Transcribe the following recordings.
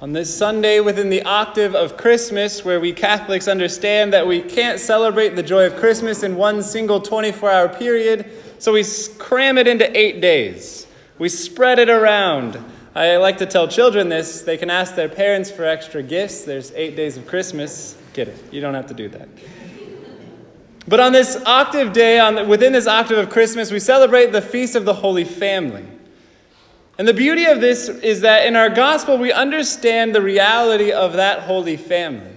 On this Sunday, within the octave of Christmas, where we Catholics understand that we can't celebrate the joy of Christmas in one single 24 hour period, so we cram it into eight days. We spread it around. I like to tell children this. They can ask their parents for extra gifts. There's eight days of Christmas. Get it. You don't have to do that. But on this octave day, on, within this octave of Christmas, we celebrate the Feast of the Holy Family. And the beauty of this is that in our gospel, we understand the reality of that holy family.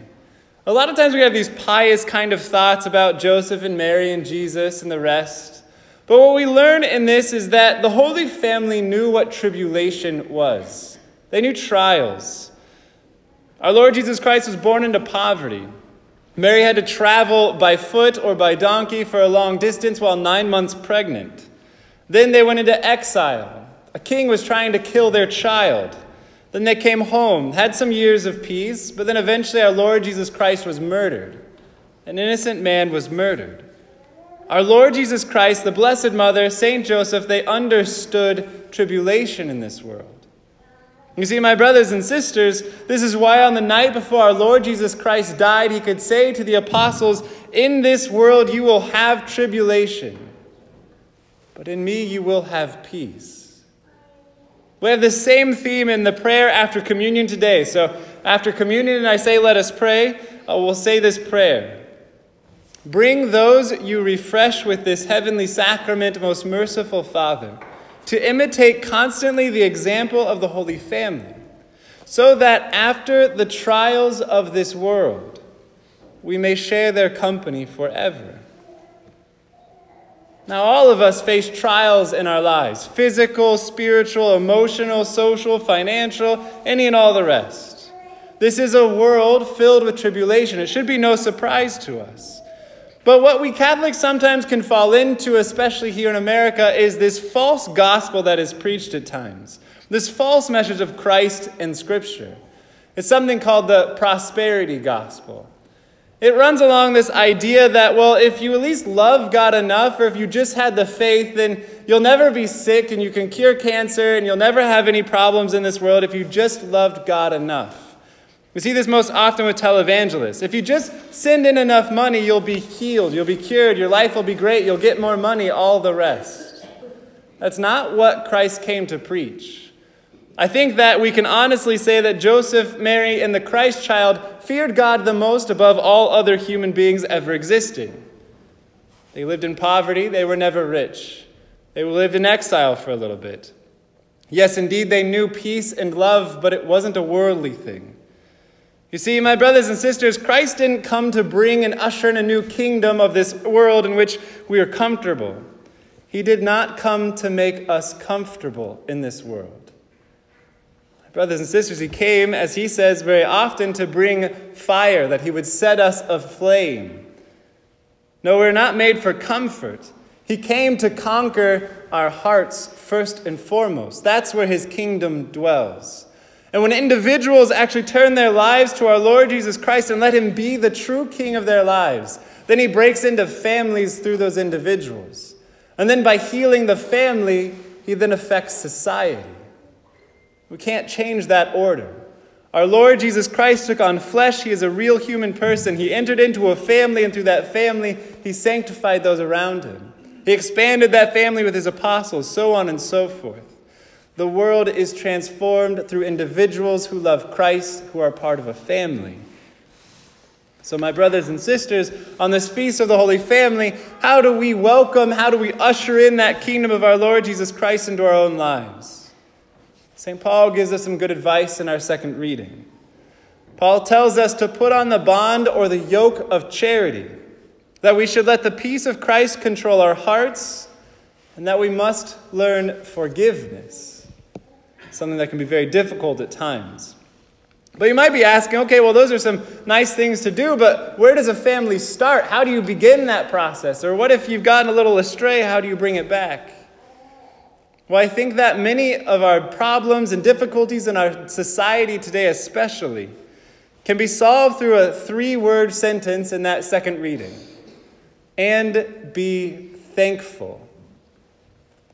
A lot of times we have these pious kind of thoughts about Joseph and Mary and Jesus and the rest. But what we learn in this is that the Holy Family knew what tribulation was, they knew trials. Our Lord Jesus Christ was born into poverty. Mary had to travel by foot or by donkey for a long distance while nine months pregnant. Then they went into exile. A king was trying to kill their child. Then they came home, had some years of peace, but then eventually our Lord Jesus Christ was murdered. An innocent man was murdered. Our Lord Jesus Christ, the Blessed Mother, Saint Joseph, they understood tribulation in this world. You see, my brothers and sisters, this is why on the night before our Lord Jesus Christ died, he could say to the apostles, In this world you will have tribulation, but in me you will have peace. We have the same theme in the prayer after communion today. So, after communion, and I say, Let us pray, we'll say this prayer Bring those you refresh with this heavenly sacrament, most merciful Father, to imitate constantly the example of the Holy Family, so that after the trials of this world, we may share their company forever. Now, all of us face trials in our lives physical, spiritual, emotional, social, financial, any and all the rest. This is a world filled with tribulation. It should be no surprise to us. But what we Catholics sometimes can fall into, especially here in America, is this false gospel that is preached at times. This false message of Christ in Scripture. It's something called the prosperity gospel. It runs along this idea that, well, if you at least love God enough, or if you just had the faith, then you'll never be sick and you can cure cancer and you'll never have any problems in this world if you just loved God enough. We see this most often with televangelists. If you just send in enough money, you'll be healed, you'll be cured, your life will be great, you'll get more money, all the rest. That's not what Christ came to preach. I think that we can honestly say that Joseph, Mary, and the Christ child feared God the most above all other human beings ever existing. They lived in poverty, they were never rich. They lived in exile for a little bit. Yes, indeed, they knew peace and love, but it wasn't a worldly thing. You see, my brothers and sisters, Christ didn't come to bring and usher in a new kingdom of this world in which we are comfortable. He did not come to make us comfortable in this world. Brothers and sisters, he came, as he says very often, to bring fire, that he would set us aflame. No, we're not made for comfort. He came to conquer our hearts first and foremost. That's where his kingdom dwells. And when individuals actually turn their lives to our Lord Jesus Christ and let him be the true king of their lives, then he breaks into families through those individuals. And then by healing the family, he then affects society. We can't change that order. Our Lord Jesus Christ took on flesh. He is a real human person. He entered into a family, and through that family, he sanctified those around him. He expanded that family with his apostles, so on and so forth. The world is transformed through individuals who love Christ, who are part of a family. So, my brothers and sisters, on this feast of the Holy Family, how do we welcome, how do we usher in that kingdom of our Lord Jesus Christ into our own lives? St. Paul gives us some good advice in our second reading. Paul tells us to put on the bond or the yoke of charity, that we should let the peace of Christ control our hearts, and that we must learn forgiveness, something that can be very difficult at times. But you might be asking, okay, well, those are some nice things to do, but where does a family start? How do you begin that process? Or what if you've gotten a little astray? How do you bring it back? Well, I think that many of our problems and difficulties in our society today, especially, can be solved through a three word sentence in that second reading and be thankful.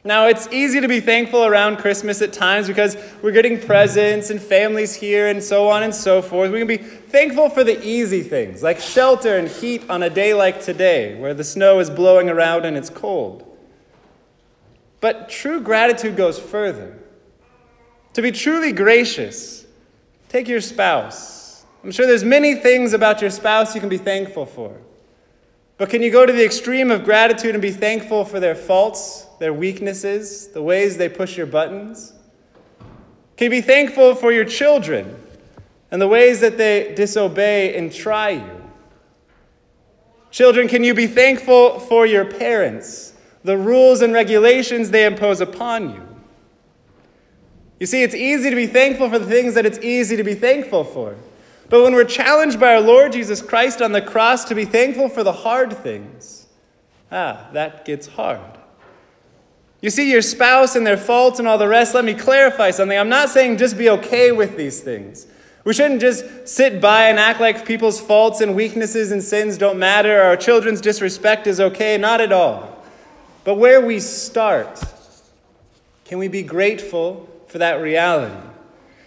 Now, it's easy to be thankful around Christmas at times because we're getting presents and families here and so on and so forth. We can be thankful for the easy things, like shelter and heat on a day like today, where the snow is blowing around and it's cold. But true gratitude goes further. To be truly gracious, take your spouse. I'm sure there's many things about your spouse you can be thankful for. But can you go to the extreme of gratitude and be thankful for their faults, their weaknesses, the ways they push your buttons? Can you be thankful for your children and the ways that they disobey and try you? Children, can you be thankful for your parents, the rules and regulations they impose upon you? You see, it's easy to be thankful for the things that it's easy to be thankful for. But when we're challenged by our Lord Jesus Christ on the cross to be thankful for the hard things, ah, that gets hard. You see, your spouse and their faults and all the rest, let me clarify something. I'm not saying just be okay with these things. We shouldn't just sit by and act like people's faults and weaknesses and sins don't matter, or our children's disrespect is okay. Not at all. But where we start, can we be grateful for that reality?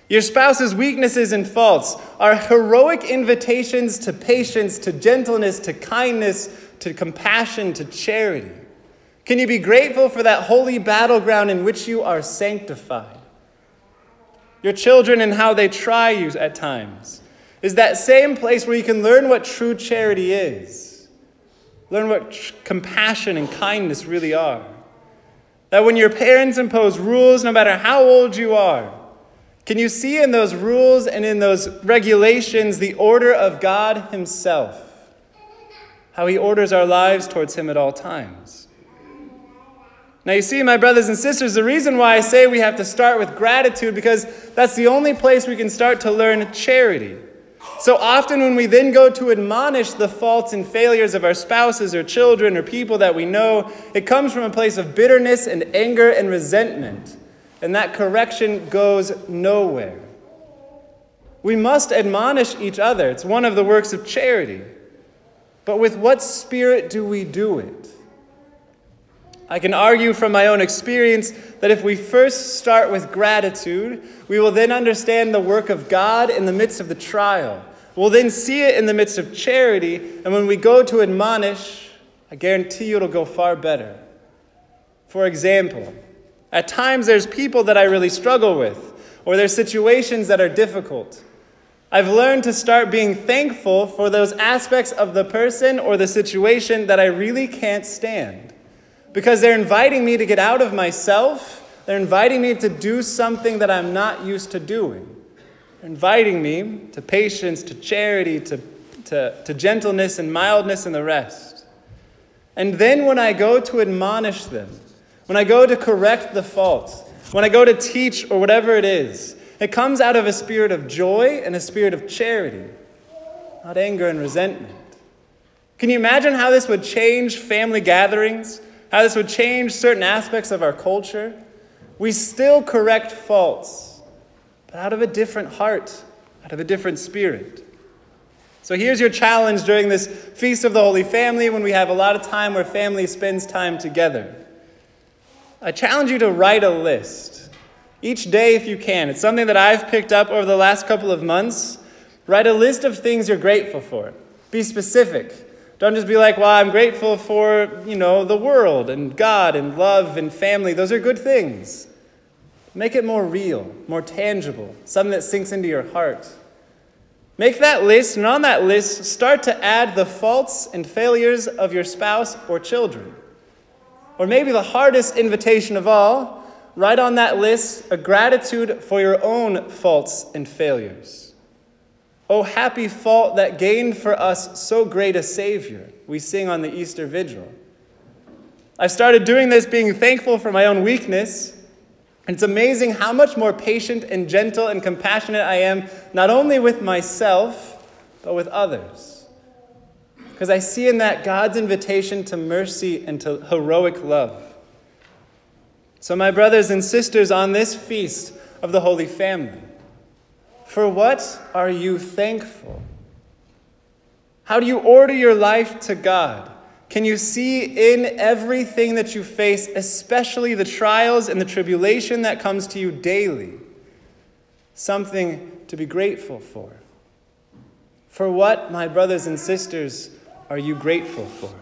Your spouse's weaknesses and faults are heroic invitations to patience, to gentleness, to kindness, to compassion, to charity. Can you be grateful for that holy battleground in which you are sanctified? Your children and how they try you at times is that same place where you can learn what true charity is, learn what tr- compassion and kindness really are. That when your parents impose rules, no matter how old you are, can you see in those rules and in those regulations the order of God Himself? How He orders our lives towards Him at all times. Now, you see, my brothers and sisters, the reason why I say we have to start with gratitude because that's the only place we can start to learn charity. So often, when we then go to admonish the faults and failures of our spouses or children or people that we know, it comes from a place of bitterness and anger and resentment and that correction goes nowhere. We must admonish each other. It's one of the works of charity. But with what spirit do we do it? I can argue from my own experience that if we first start with gratitude, we will then understand the work of God in the midst of the trial. We'll then see it in the midst of charity, and when we go to admonish, I guarantee you it'll go far better. For example, at times, there's people that I really struggle with, or there's situations that are difficult. I've learned to start being thankful for those aspects of the person or the situation that I really can't stand. Because they're inviting me to get out of myself, they're inviting me to do something that I'm not used to doing. They're inviting me to patience, to charity, to, to, to gentleness and mildness and the rest. And then when I go to admonish them, when I go to correct the fault, when I go to teach or whatever it is, it comes out of a spirit of joy and a spirit of charity, not anger and resentment. Can you imagine how this would change family gatherings? How this would change certain aspects of our culture? We still correct faults, but out of a different heart, out of a different spirit. So here's your challenge during this Feast of the Holy Family when we have a lot of time where family spends time together. I challenge you to write a list. Each day, if you can. It's something that I've picked up over the last couple of months. Write a list of things you're grateful for. Be specific. Don't just be like, well, I'm grateful for, you know, the world and God and love and family. Those are good things. Make it more real, more tangible, something that sinks into your heart. Make that list, and on that list, start to add the faults and failures of your spouse or children. Or maybe the hardest invitation of all, write on that list a gratitude for your own faults and failures. Oh, happy fault that gained for us so great a Savior, we sing on the Easter Vigil. I've started doing this being thankful for my own weakness. And it's amazing how much more patient and gentle and compassionate I am, not only with myself, but with others because I see in that God's invitation to mercy and to heroic love. So, my brothers and sisters, on this feast of the Holy Family, for what are you thankful? How do you order your life to God? Can you see in everything that you face, especially the trials and the tribulation that comes to you daily, something to be grateful for? For what, my brothers and sisters, are you grateful for?